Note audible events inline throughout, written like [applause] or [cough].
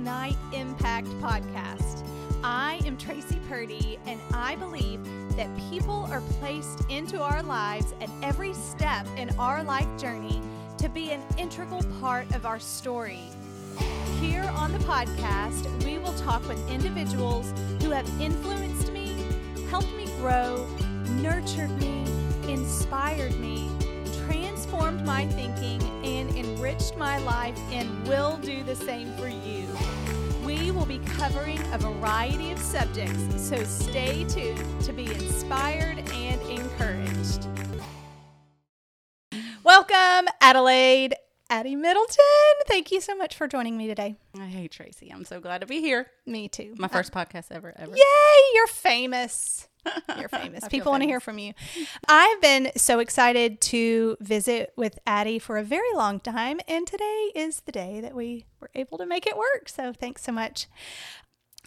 Ignite Impact podcast. I am Tracy Purdy, and I believe that people are placed into our lives at every step in our life journey to be an integral part of our story. Here on the podcast, we will talk with individuals who have influenced me, helped me grow, nurtured me, inspired me, transformed my thinking, and enriched my life, and will do the same for you. Will be covering a variety of subjects, so stay tuned to be inspired and encouraged. Welcome, Adelaide. Addie Middleton, thank you so much for joining me today. I hate Tracy. I'm so glad to be here. Me too. My first podcast ever, ever. Yay, you're famous. You're [laughs] famous. People want to hear from you. I've been so excited to visit with Addie for a very long time, and today is the day that we were able to make it work. So thanks so much.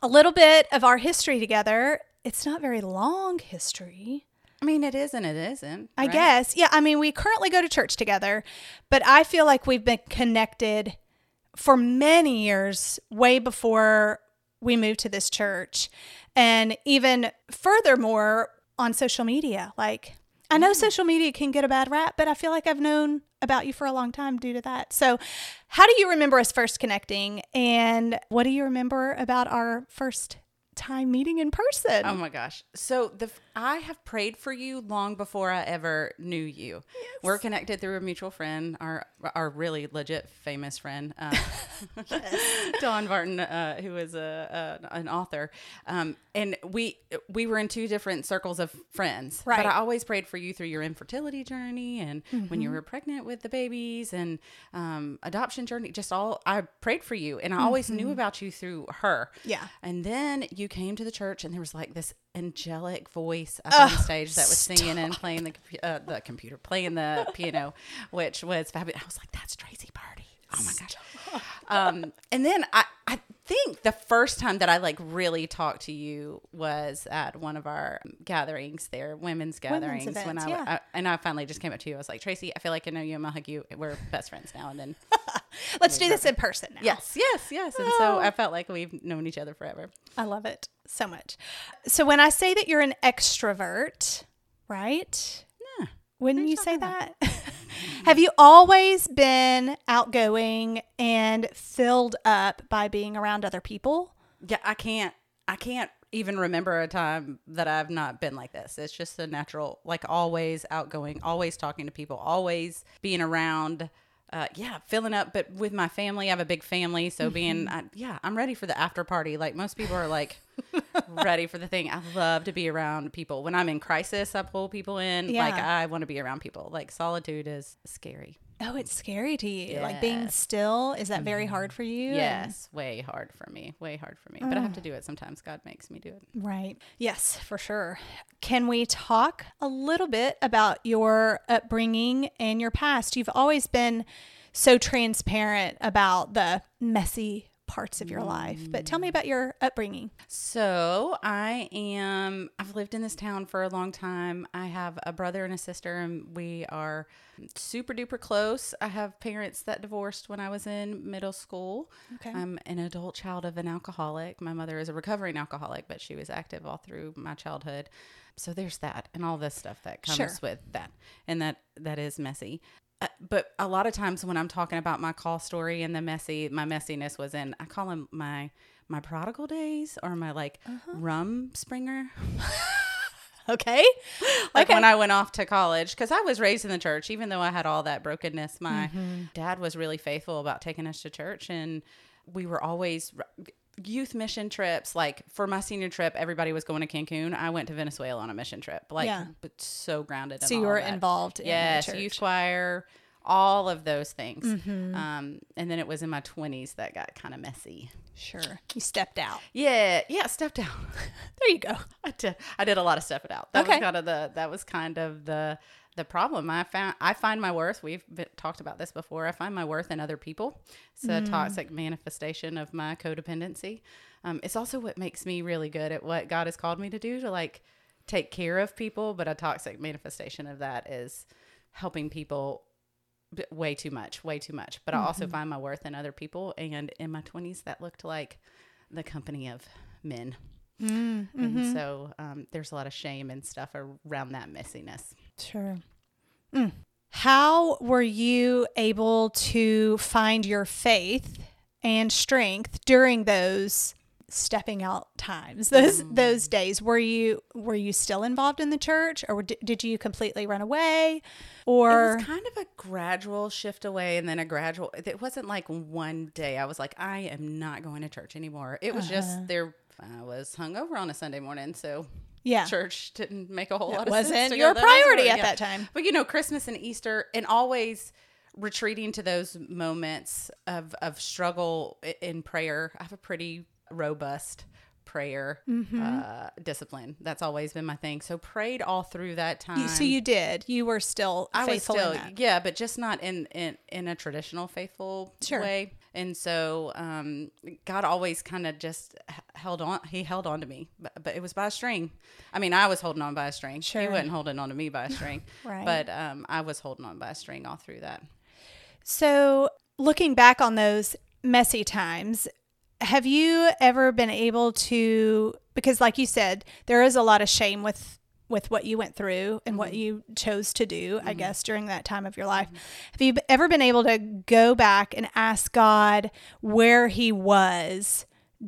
A little bit of our history together. It's not very long history. I mean, it is and it isn't. I right? guess. Yeah, I mean, we currently go to church together, but I feel like we've been connected for many years, way before we moved to this church. And even furthermore, on social media. Like, I know mm. social media can get a bad rap, but I feel like I've known about you for a long time due to that. So, how do you remember us first connecting? And what do you remember about our first time meeting in person? Oh my gosh. So the I have prayed for you long before I ever knew you. We're connected through a mutual friend, our our really legit famous friend, uh, [laughs] [laughs] Don Barton, uh, who is a, a an author. Um, and we we were in two different circles of friends. Right. But I always prayed for you through your infertility journey and when you were pregnant with the babies and um, adoption journey. Just all I prayed for you, and I always knew about you through her. Yeah. And then you came to the church, and there was like this angelic voice up on stage that was singing and playing the uh, the computer, playing the piano, which was fabulous. I was like, "That's Tracy Purdy." Oh my gosh. [laughs] Um, and then I, I think the first time that I like really talked to you was at one of our gatherings there, women's gatherings. when events, I, yeah. I and I finally just came up to you. I was like, Tracy, I feel like I know you. And I'm gonna hug you. We're best friends now. And then [laughs] Let's do this in person now. yes, yes, yes. And so I felt like we've known each other forever. I love it so much. So when I say that you're an extrovert, right? Yeah. Wouldn't you say that? Have you always been outgoing and filled up by being around other people? Yeah, I can't. I can't even remember a time that I've not been like this. It's just a natural, like always outgoing, always talking to people, always being around. Uh, yeah, filling up. But with my family, I have a big family, so being, I, yeah, I'm ready for the after party. Like most people are like [laughs] ready for the thing. I love to be around people. When I'm in crisis, I pull people in. Like I want to be around people. Like solitude is scary. Oh, it's scary to you. Like being still, is that very mm-hmm. hard for you? And- Yes, way hard for me. Way hard for me. But I have to ah. do it sometimes. God makes me do it. Right. Yes, for sure. Can we talk a little bit about your upbringing and your past? You've always been so transparent about the messy parts of your life, but tell me about your upbringing. So I am. I've lived in this town for a long time. I have a brother and a sister, and we are super duper close. I have parents that divorced when I was in middle school. Okay. I'm an adult child of an alcoholic. My mother is a recovering alcoholic, but she was active all through my childhood. So there's that, and all this stuff that comes Sure. with that, and that that is messy. Uh, but a lot of times when I'm talking about my call story and the messy, my messiness was in. I call them my my prodigal days or my like rumspringa. [laughs] Okay. Like Okay. when I went off to college, because I was raised in the church, even though I had all that brokenness. My Mm-hmm. dad was really faithful about taking us to church, and we were always youth mission trips. Like for my senior trip, everybody was going to Cancun. I went to Venezuela on a mission trip. Like, Yeah. but so grounded. So you were that. involved in yes, church. Mm-hmm. youth choir, all of those things. Um, and then it was in my twenties that got kind of messy. Sure. You stepped out. Yeah, yeah, stepped out. [laughs] There you go. I did. I did a lot of stepping out. That Okay. was kind of the. That was kind of the the problem. I found. I find my worth. We've been, talked about this before. I find my worth in other people. It's a toxic manifestation of my codependency. Um, it's also what makes me really good at what God has called me to do to like take care of people. But a toxic manifestation of that is helping people way too much, way too much. But I also find my worth in other people. And in my 20s, that looked like the company of men. And so um, there's a lot of shame and stuff around that messiness. Sure. Mm. How were you able to find your faith and strength during those stepping out times? Those those days were you were you still involved in the church, or did, did you completely run away, or it was kind of a gradual shift away and then a gradual it wasn't like one day i was like i am not going to church anymore it was Uh-huh. just there i was hungover on a sunday morning so yeah, church didn't make a whole lot of wasn't sense to your priority at that time. but you know christmas and easter and always retreating to those moments of of struggle in prayer i have a pretty robust prayer Mm-hmm. uh, discipline that's always been my thing so prayed all through that time You- so you did. You were still I was still yeah, but just not in in in a traditional faithful Sure. way. And so um, God always kind of just held on. He held on to me, but, but it was by a string. I mean, I was holding on by a string. Sure. He wasn't holding on to me by a string. [laughs] Right. But um, I was holding on by a string all through that. So, looking back on those messy times, have you ever been able to because like you said, there is a lot of shame with with what you went through and what mm-hmm. you chose to do, I mm-hmm. guess, during that time of your life. Mm-hmm. Have you ever been able to go back and ask God where he was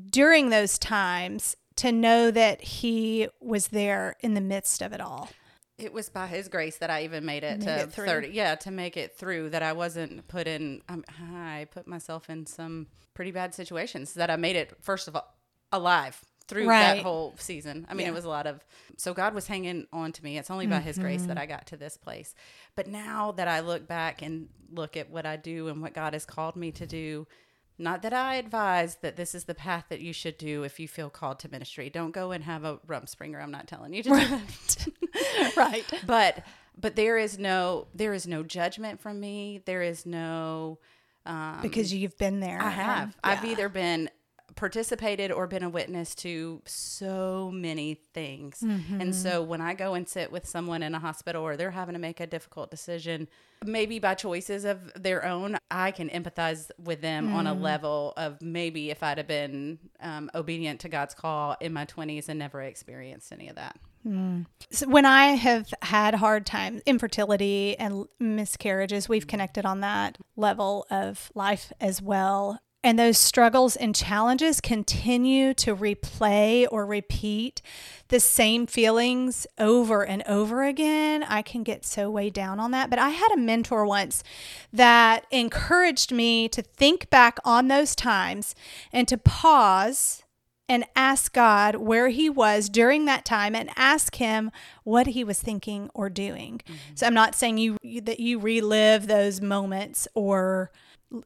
during those times to know that he was there in the midst of it all? It was by His grace that I even made it Made to it thirty. Yeah, to make it through. That I wasn't put in. Um, I put myself in some pretty bad situations. That I made it first of all alive through Right. that whole season. I mean, Yeah. it was a lot of. So God was hanging on to me. It's only by His grace Mm-hmm. that I got to this place. But now that I look back and look at what I do and what God has called me to do. Not that I advise that this is the path that you should do if you feel called to ministry. Don't go and have a rumspringa. I'm not telling you to do that right. [laughs] [laughs] but but there is no there is no judgment from me there is no um Because you've been there. i have i've either been participated or been a witness to so many things Mm-hmm. and so when i go and sit with someone in a hospital or they're having to make a difficult decision maybe by choices of their own i can empathize with them on a Mm. level of maybe if i'd have been um, obedient to god's call in my 20s and never experienced any of that So when I have had hard times, infertility and miscarriages, we've connected on that level of life as well. And those struggles and challenges continue to replay or repeat the same feelings over and over again. I can get so weighed down on that. But I had a mentor once that encouraged me to think back on those times and to pause and ask God where he was during that time and ask him what he was thinking or doing. Mm-hmm. So I'm not saying you, you that you relive those moments or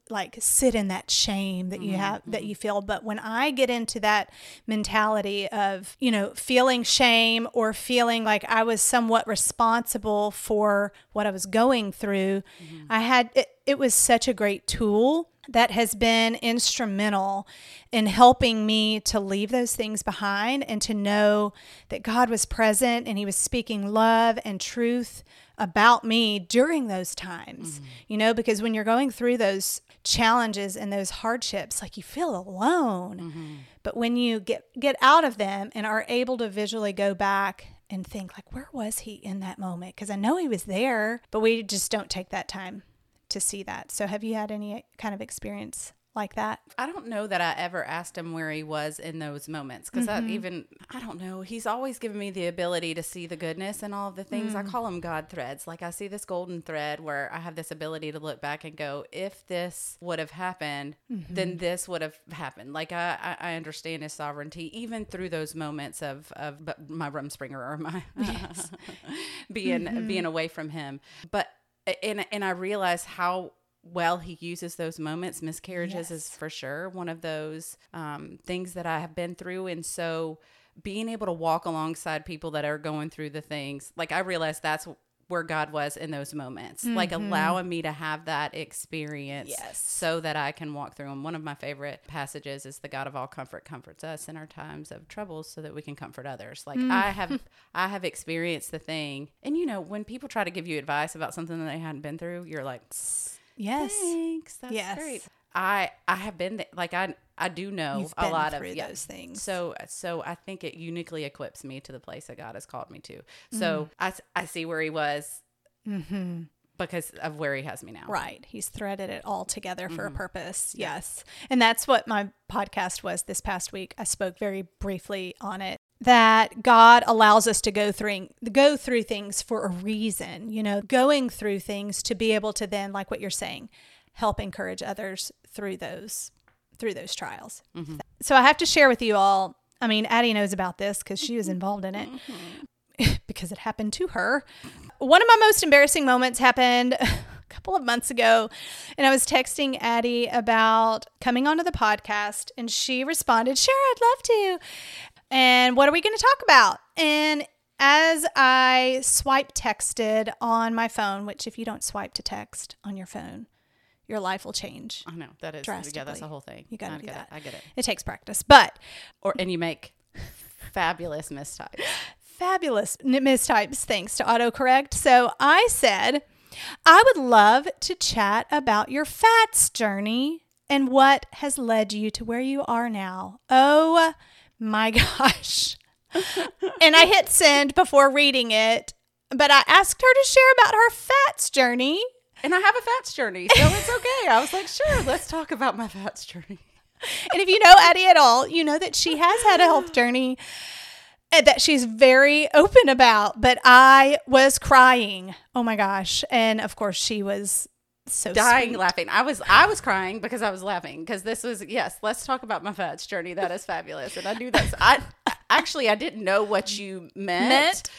like sit in that shame that you mm-hmm, have that mm-hmm. you feel. But when I get into that mentality of, you know, feeling shame or feeling like I was somewhat responsible for what I was going through, mm-hmm. I had it, it was such a great tool that has been instrumental in helping me to leave those things behind and to know that God was present and He was speaking love and truth about me during those times. Mm. You know, because when you're going through those challenges and those hardships, like you feel alone. Mm-hmm. But when you get get out of them and are able to visually go back and think like where was he in that moment because I know he was there, but we just don't take that time to see that. So have you had any eh, kind of experience like that? I don't know that I ever asked him where he was in those moments because Mm-hmm. I even I don't know. He's always given me the ability to see the goodness in all of the things. Mm. I call them God threads. Like I see this golden thread where I have this ability to look back and go, if this would have happened, Mm-hmm. then this would have happened. Like I, I understand his sovereignty even through those moments of of my rumspringa or my [laughs] [laughs] being Mm-hmm. being away from him. But and and I realize how well he uses those moments. Miscarriages is for sure one of those um, things that I have been through, and so being able to walk alongside people that are going through the things, like I realized that's where God was in those moments, like allowing me to have that experience Yes. so that I can walk through them. One of my favorite passages is the God of all comfort comforts us in our times of troubles so that we can comfort others. Like I have I have experienced the thing. And you know, when people try to give you advice about something that they hadn't been through, you're like, Yes. Thanks. That's Yes. great. I I have been th- like I I do know You've a lot of yeah. those things. So so I think it uniquely equips me to the place that God has called me to. So I I see where he was because of where he has me now. Right. He's threaded it all together for Mm-hmm. a purpose. Yes. And that's what my podcast was this past week. I spoke very briefly on it that God allows us to go through go through things for a reason, you know, going through things to be able to then like what you're saying, help encourage others through those through those trials. Mm-hmm. So I have to share with you all, I mean, Addie knows about this cuz she was involved in it [laughs] because it happened to her. One of my most embarrassing moments happened [laughs] a couple of months ago, and I was texting Addie about coming onto the podcast, and she responded, Sure, I'd love to. And what are we going to talk about? And as I swipe texted on my phone, which if you don't swipe to text on your phone, your life will change. I know that is yeah, that's the whole thing. You gotta I do get that. It. I get it. It takes practice, but Or and you make fabulous mistypes. fabulous mistypes thanks to autocorrect. So I said, I would love to chat about your fats journey and what has led you to where you are now. Oh my [laughs] gosh. and I hit send before reading it, but I asked her to share about her fats journey. And I have a fats journey, so it's okay. I was like, sure, let's talk about my fats journey. And if you know Addie at all, you know that she has had a health [laughs] journey uh, that she's very open about. But I was crying. Oh my gosh. And of course, she was so dying sweet. laughing. I was I was crying because I was laughing because this was yes. Let's talk about my fats journey. That is fabulous, and I knew that. I actually I didn't know what you meant, Meant?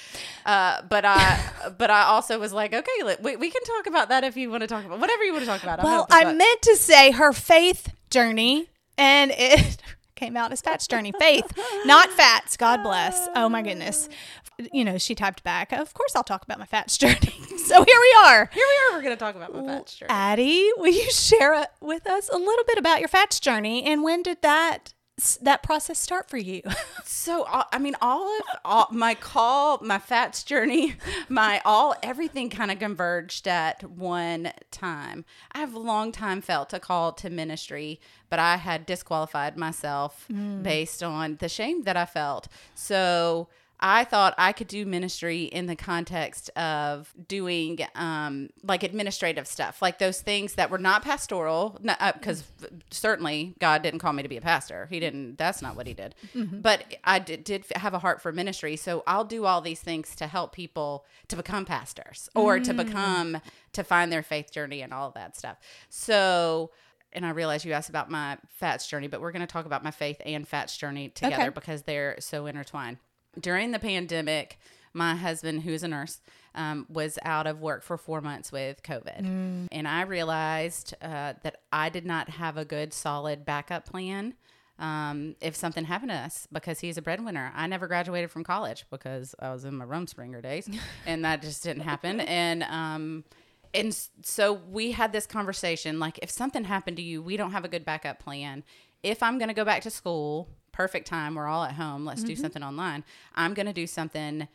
Uh, but I but I also was like, okay, we, we can talk about that if you want to talk about whatever you want to talk about. I'm Well, I meant to say her faith journey, and it [laughs] came out as fats journey. Faith, not fats. God bless. Oh my goodness. You know, she typed back, Of course, I'll talk about my fats journey. [laughs] so here we are. here we are. We're going to talk about my fats journey. Addie, will you share with us a little bit about your fats journey and when did that that process start for you? [laughs] So uh, I mean, all of all, my call, my fats journey, [laughs] my all everything kind of converged at one time. I have a long time felt a call to ministry, but I had disqualified myself based on the shame that I felt. So. I thought I could do ministry in the context of doing um, like administrative stuff, like those things that were not pastoral, because uh, certainly God didn't call me to be a pastor. He didn't. That's not what He did. Mm-hmm. But I did, did have a heart for ministry, so I'll do all these things to help people to become pastors or to mm. become to find their faith journey and all of that stuff. So. And I realize you asked about my fats journey, but we're going to talk about my faith and fats journey together Okay. because they're so intertwined. During the pandemic, my husband, who is a nurse, um, was out of work for four months with COVID. And I realized uh, that I did not have a good, solid backup plan um, if something happened to us because he's a breadwinner. I never graduated from college because I was in my Rumspringa days, [laughs] and that just didn't happen. And um, and so we had this conversation like, if something happened to you, we don't have a good backup plan. If I'm going to go back to school, perfect time, we're all at home, let's do something online. I'm going to do something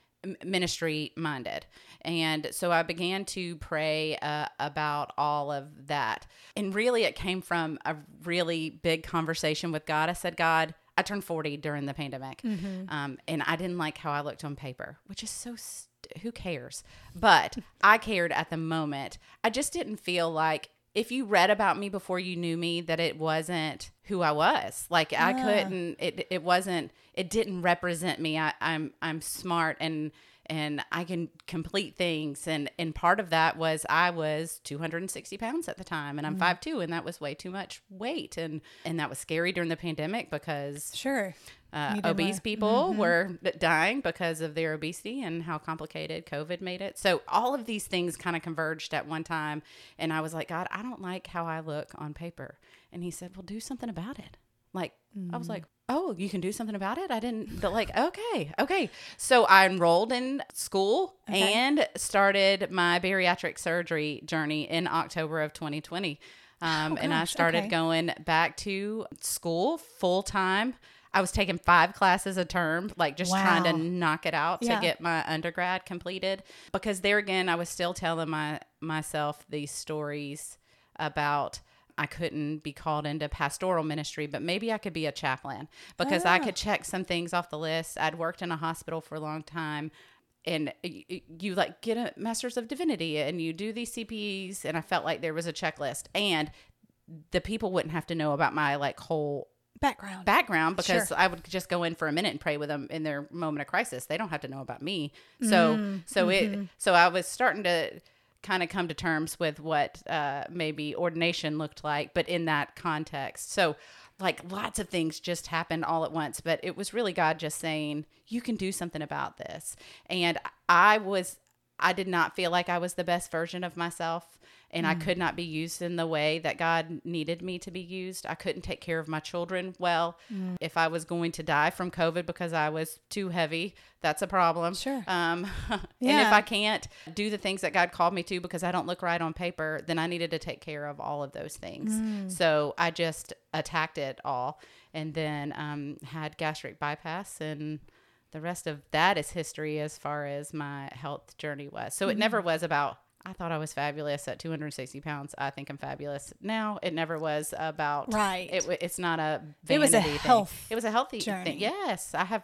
ministry minded. And so I began to pray uh, about all of that. And really, it came from a really big conversation with God. I said, God, I turned 40 during the pandemic, um, and I didn't like how I looked on paper, which is so. St- who cares? But I cared at the moment. I just didn't feel like if you read about me before you knew me that it wasn't who I was. Like I ah. couldn't. It it wasn't. It didn't represent me. I, I'm I'm smart and and I can complete things. And and part of that was I was 260 pounds at the time, and I'm five two, and that was way too much weight. And and that was scary during the pandemic because sure. uh, obese people were dying because of their obesity and how complicated COVID made it. So all of these things kind of converged at one time, and I was like, God, I don't like how I look on paper. And He said, Well, do something about it. Like I was like, oh, you can do something about it. I didn't but like, okay, okay. So I enrolled in school Okay. and started my bariatric surgery journey in October of 2020. Um, and I Oh, started okay. going back to school full time. I was taking five classes a term, like just trying to knock it out Yeah. to get my undergrad completed. Because there again, I was still telling my myself these stories about I couldn't be called into pastoral ministry, but maybe I could be a chaplain because I Ah. could check some things off the list. I'd worked in a hospital for a long time. And you like get a master's of divinity and you do these CPEs. And I felt like there was a checklist and the people wouldn't have to know about my like whole Background. background because Sure. I would just go in for a minute and pray with them in their moment of crisis. They don't have to know about me. So so it so I was starting to kind of come to terms with what uh, maybe ordination looked like, but in that context. So like lots of things just happened all at once, but it was really God just saying, "You can do something about this." And I was I did not feel like I was the best version of myself and I could not be used in the way that God needed me to be used. I couldn't take care of my children well. If I was going to die from COVID because I was too heavy, that's a problem. Sure. Um, [laughs] and if I can't do the things that God called me to because I don't look right on paper, then I needed to take care of all of those things. So I just attacked it all and then um, had gastric bypass and the rest of that is history as far as my health journey was. So it never was about, I thought I was fabulous at 260 pounds. I think I'm fabulous now. It never was about, Right. It, it's not a It was a thing. health It was a healthy journey. thing. Yes. I have,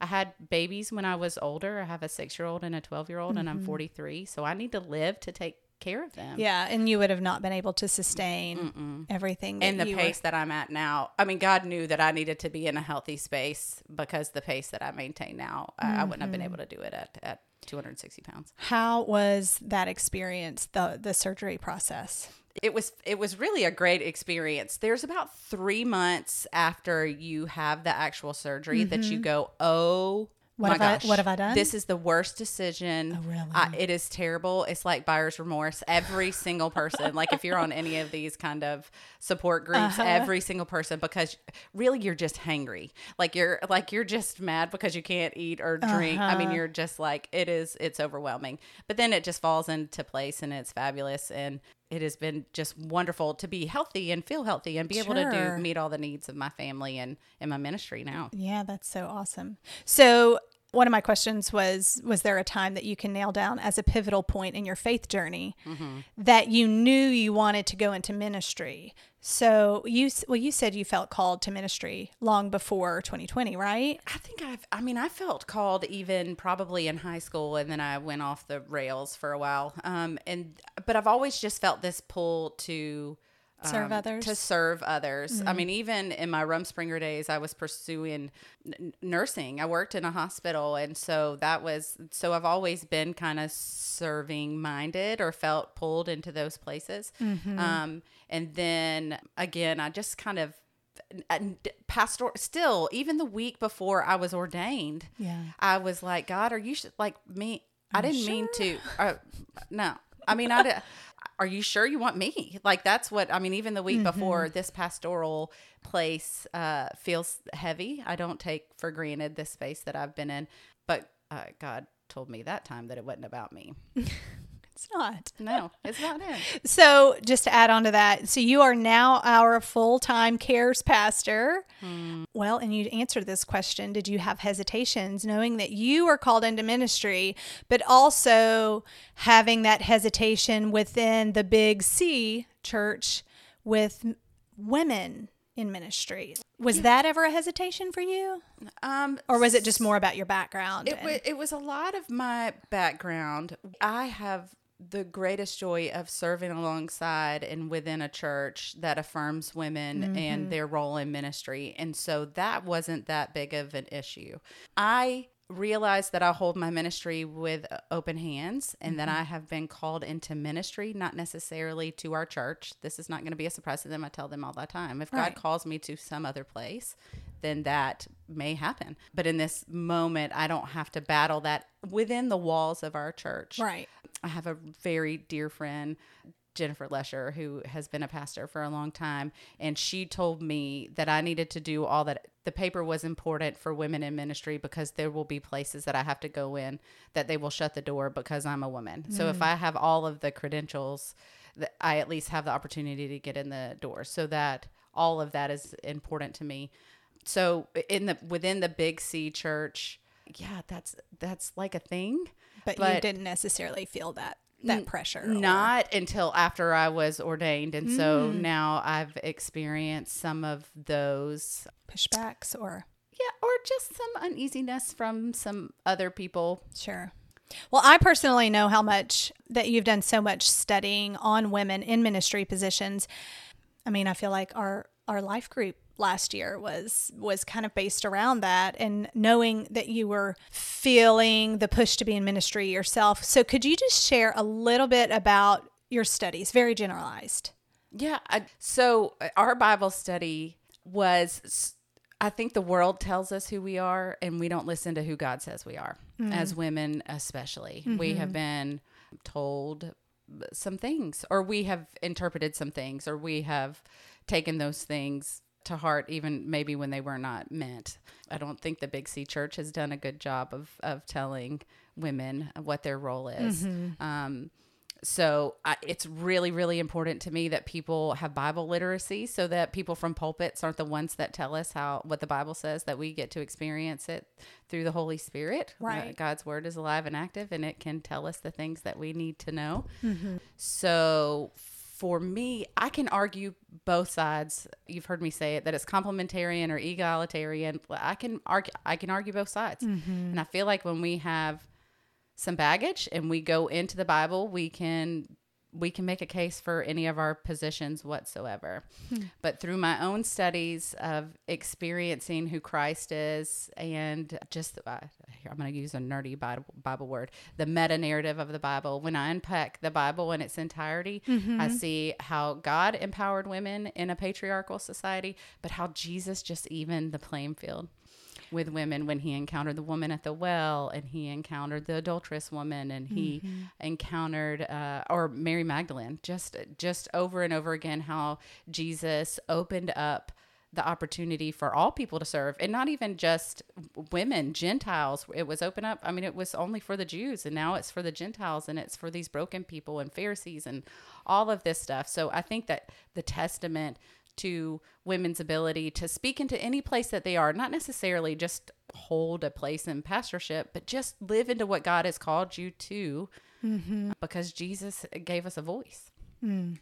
I had babies when I was older. I have a six year old and a 12 year old, and I'm mm-hmm. 43. So I need to live to take care of them. Mm-hmm. Yeah, and you would have not been able to sustain everything. in the pace that I'm at now, I mean, God knew that I needed to be in a healthy space because the pace that I maintain now, I, I wouldn't have been Mm-hmm. able to do it at, at 260 pounds. How was that experience? The the surgery process. It was it was really a great experience. There's about three months after you have the actual surgery that you go, oh. What have I- what have I done? This is the worst decision. Oh, really? I, it is terrible. It's like buyer's remorse. Every single person, like if you're on any of these kind of support groups, Uh-huh. every single person, because really you're just hangry. Like you're like you're just mad because you can't eat or drink. I mean, Uh-huh. you're just like it is. It's overwhelming. But then it just falls into place and it's fabulous and. It has been just wonderful to be healthy and feel healthy and be able to do meet all the needs of my family and in my ministry now. Yeah, that's so awesome. So one of my questions was was there a time that you can nail down as a pivotal point in your faith journey Mm-hmm. that you knew you wanted to go into ministry so you well you said you felt called to ministry long before 2020 right I think I've, I mean, I felt called even probably in high school, and then I went off the rails for a while. Um, and but I've always just felt this pull to Serve um, others? To serve others. I mean, even in my Rumspringa days, I was pursuing n- nursing. I worked in a hospital, and so that was so I've always been kind of serving minded or felt pulled into those places. Um, and then again, I just kind of and pastor still even the week before I was ordained, Yeah. I was like, God, are you sh- like me? I didn't mean to. Uh, no, I mean, I. Are you sure you want me? Like that's what I mean. Even the week before, this pastoral place uh, feels heavy. I don't take for granted this space that I've been in, but uh, God told me that time that it wasn't about me. [laughs] it's not. No, it's not it. so just to add on to that so you are now our full-time cares pastor. Well and you answered this question did you have hesitations knowing that you are called into ministry but also having that hesitation within the big c church with women in ministry? Was that ever a hesitation for you? Um, or was it just more about your background It, and- wa- it was a lot of my background. I have the greatest joy of serving alongside and within a church that affirms women Mm-hmm. and their role in ministry. And so that wasn't that big of an issue. I realized that I hold my ministry with open hands and that Mm-hmm. I have been called into ministry, not necessarily to our church. This is not going to be a surprise to them. I tell them all the time. If Right. God calls me to some other place, then that may happen. But in this moment, I don't have to battle that within the walls of our church. right I have a very dear friend, Jennifer Lesher, who has been a pastor for a long time, and she told me that I needed to do all that. The paper was important for women in ministry because there will be places that I have to go in that they will shut the door because I'm a woman. So if mm. I have all of the credentials, I at least have the opportunity to get in the door. So that all of that is important to me. So in the within the Big C church, yeah, that's that's like a thing. But, you didn't necessarily feel that that pressure. or- Not until after I was ordained. And so hmm. now I've experienced some of those. pushbacks or Yeah, or just some uneasiness from some other people. Sure. Well, I personally know how much that you've done so much studying on women in ministry positions. I mean, I feel like our our life group last year was was kind of based around that and knowing that you were feeling the push to be in ministry yourself. So could you just share a little bit about your studies, very generalized? Yeah. I, so uh, our Bible study was, I think the world tells us who we are, and we don't listen to who God says we are, as women, especially. We have been told some things, or we have interpreted some things, or we have taken those things to heart, even maybe when they were not meant. I don't think the Big C Church has done a good job of, of telling women what their role is. Um, so I, it's really, really important to me that people have Bible literacy, so that people from pulpits aren't the ones that tell us how what the Bible says. That we get to experience it through the Holy Spirit. Uh, Right. God's word is alive and active, and it can tell us the things that we need to know. So for me, I can argue both sides. You've heard me say it that it's complementarian or egalitarian. I can argue. I can argue both sides, mm-hmm. and I feel like when we have some baggage and we go into the Bible, we can we can make a case for any of our positions whatsoever. But through my own studies of experiencing who Christ is and just uh, here I'm going to use a nerdy Bible, Bible word, the meta narrative of the Bible. When I unpack the Bible in its entirety, I see how God empowered women in a patriarchal society, but how Jesus just evened the playing field with women when he encountered the woman at the well and he encountered the adulterous woman and he encountered uh, or Mary Magdalene. Just just over and over again how Jesus opened up the opportunity for all people to serve and not even just women gentiles. It was open up i mean it was only for the jews and now it's for the gentiles and it's for these broken people and pharisees and all of this stuff. So i think that the testament to women's ability to speak into any place that they are, not necessarily just hold a place in pastorship, but just live into what God has called you to mm-hmm. because Jesus gave us a voice. Mm.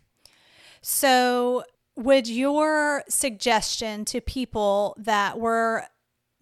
So, would your suggestion to people that were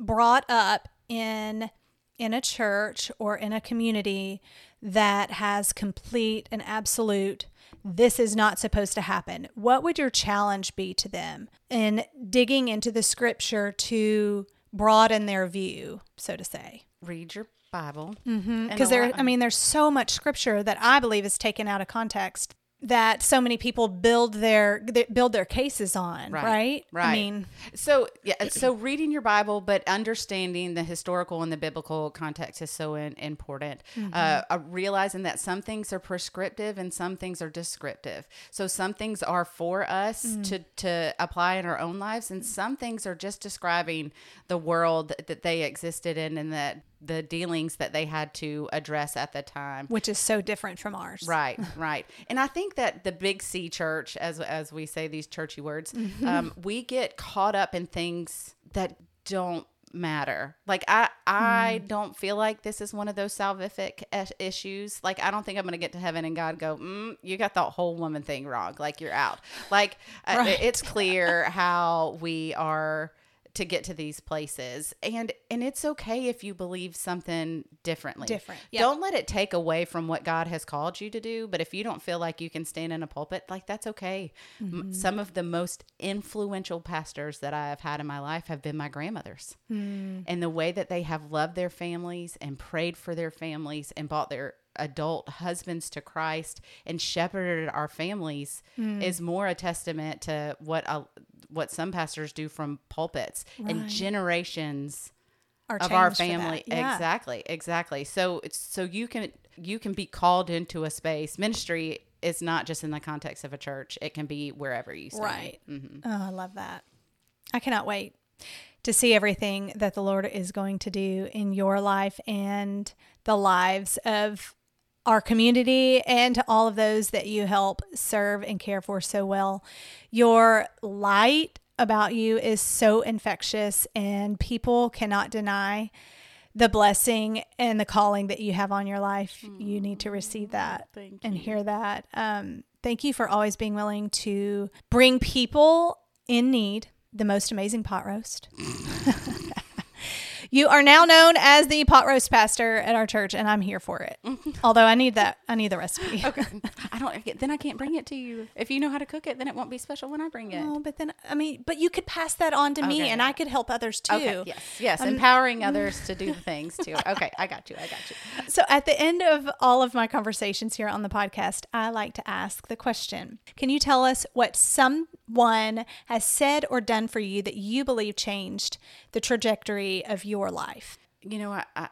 brought up in in a church or in a community that has complete and absolute this is not supposed to happen. What would your challenge be to them in digging into the scripture to broaden their view, so to say? Read your Bible. Mm-hmm. Because there, I mean, there's so much scripture that I believe is taken out of context that so many people build their build their cases on, right? Right. I mean, so yeah, so reading your Bible, but understanding the historical and the biblical context is so in, important. Uh, uh, realizing that some things are prescriptive and some things are descriptive. So some things are for us to to apply in our own lives, and some things are just describing the world that they existed in and that the dealings that they had to address at the time. which is so different from ours. Right, [laughs] right. And I think that the big C church, as as we say these churchy words, Mm-hmm. um, we get caught up in things that don't matter. Like I, I Mm. don't feel like this is one of those salvific issues. Like I don't think I'm gonna get to heaven and God go, mm, you got the whole woman thing wrong. Like you're out. Like uh, [laughs] it's clear how we are to get to these places. And and it's okay if you believe something differently. Different, yeah. don't let it take away from what god has called you to do. But if you don't feel like you can stand in a pulpit like that's okay. M- mm-hmm. some of the most influential pastors that i have had in my life have been my grandmothers. Mm. And the way that they have loved their families and prayed for their families and brought their adult husbands to Christ and shepherded our families mm. is more a testament to what a, what some pastors do from pulpits and generations Are of our changed for that. family Yeah. exactly exactly so it's so you can you can be called into a space ministry is not just in the context of a church. It can be wherever you stand. Right. Mhm. Oh, I love that. I cannot wait to see everything that the Lord is going to do in your life and the lives of our community and to all of those that you help serve and care for so well. Your light about you is so infectious, and people cannot deny the blessing and the calling that you have on your life. You need to receive that Thank and hear that. Um, thank you for always being willing to bring people in need the most amazing pot roast. [laughs] you are now known as the pot roast pastor at our church, and I'm here for it. [laughs] Although I need that, I need the recipe. [laughs] Okay. I don't. Then I can't bring it to you. If you know how to cook it, then it won't be special when I bring it. Oh, but then I mean, but you could pass that on to me, Okay. and I could help others too. Okay. Yes. Yes. Um, Empowering others to do [laughs] the things too. Okay. I got you. I got you. So, at the end of all of my conversations here on the podcast, I like to ask the question Can you tell us what someone has said or done for you that you believe changed the trajectory of your life? You know, I, I,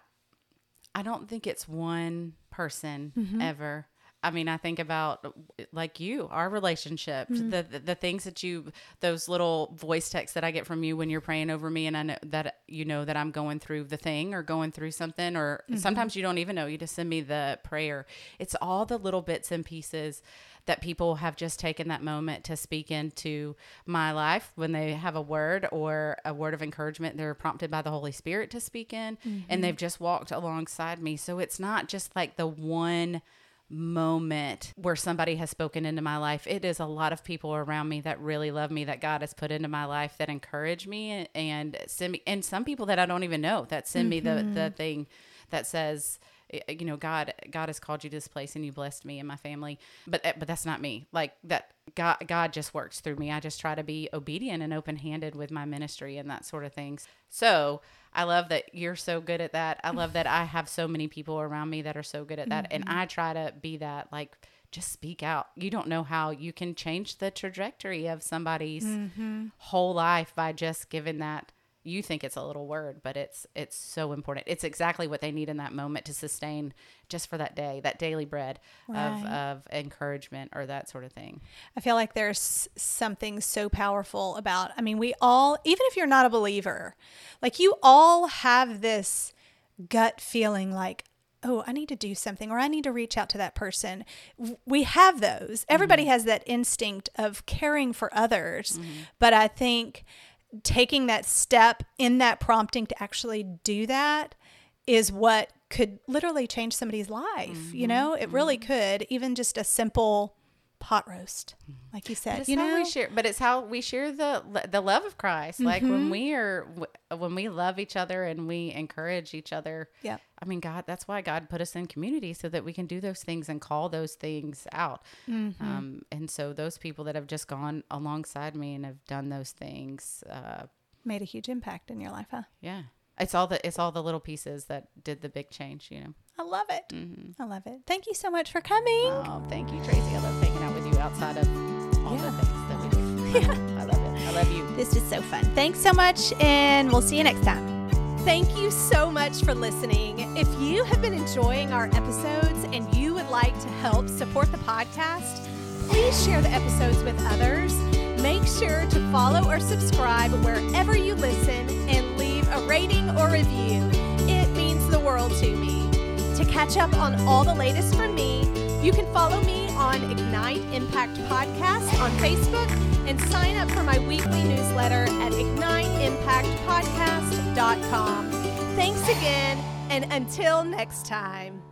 I don't think it's one person Mm-hmm. ever. I mean, I think about like you, our relationship, Mm-hmm. the, the the things that you, those little voice texts that I get from you when you're praying over me, and I know that you know that I'm going through the thing or going through something, or Mm-hmm. sometimes you don't even know. You just send me the prayer. It's all the little bits and pieces that people have just taken that moment to speak into my life when they have a word or a word of encouragement they're prompted by the holy spirit to speak in and mm-hmm. they've just walked alongside me. So it's not just like the one moment where somebody has spoken into my life. It is a lot of people around me that really love me that god has put into my life that encourage me and send me and some people that i don't even know that send me the the mm-hmm. thing that says Eh, you know god god has called you to this place and you blessed me and my family. But eh, but that's not me. Like that god god just works through me. I just try to be obedient and open-handed with my ministry and that sort of things so i love that you're so good at that. I love that i have so many people around me that are so good at that. And mm-hmm. i try to be that like just speak out. You don't know how you can change the trajectory of somebody's mm-hmm. whole life by just giving that you think it's a little word but it's it's so important it's exactly what they need in that moment to sustain just for that day that daily bread of, Right. of encouragement or that sort of thing I feel like there's something so powerful about, I mean, we all, even if you're not a believer, like you all have this gut feeling like, oh, I need to do something or I need to reach out to that person. We have those. Everybody mm-hmm. has that instinct of caring for others. Mm-hmm. But I think taking that step in that prompting to actually do that is what could literally change somebody's life. You mm-hmm. know, it really mm-hmm. could, even just a simple pot roast, like you said. You know, we share, but it's how we share the the love of Christ. Like Mm-hmm. when we are when we love each other and we encourage each other. Yeah. I mean, God, that's why God put us in community so that we can do those things and call those things out. Mm-hmm. Um, and so those people that have just gone alongside me and have done those things, uh, made a huge impact in your life, huh? yeah, it's all the it's all the little pieces that did the big change. You know. I love it. I love it. Thank you so much for coming. Oh, thank you, Tracy. I love hanging out outside of all the things that we do. [laughs] I love it. I love you. This is so fun. Thanks so much, and we'll see you next time. Thank you so much for listening. If you have been enjoying our episodes and you would like to help support the podcast, please share the episodes with others. Make sure to follow or subscribe wherever you listen and leave a rating or review. It means the world to me. To catch up on all the latest from me, you can follow me on Ignite Impact Podcast on Facebook and sign up for my weekly newsletter at igniteimpactpodcast.com. Thanks again, and until next time.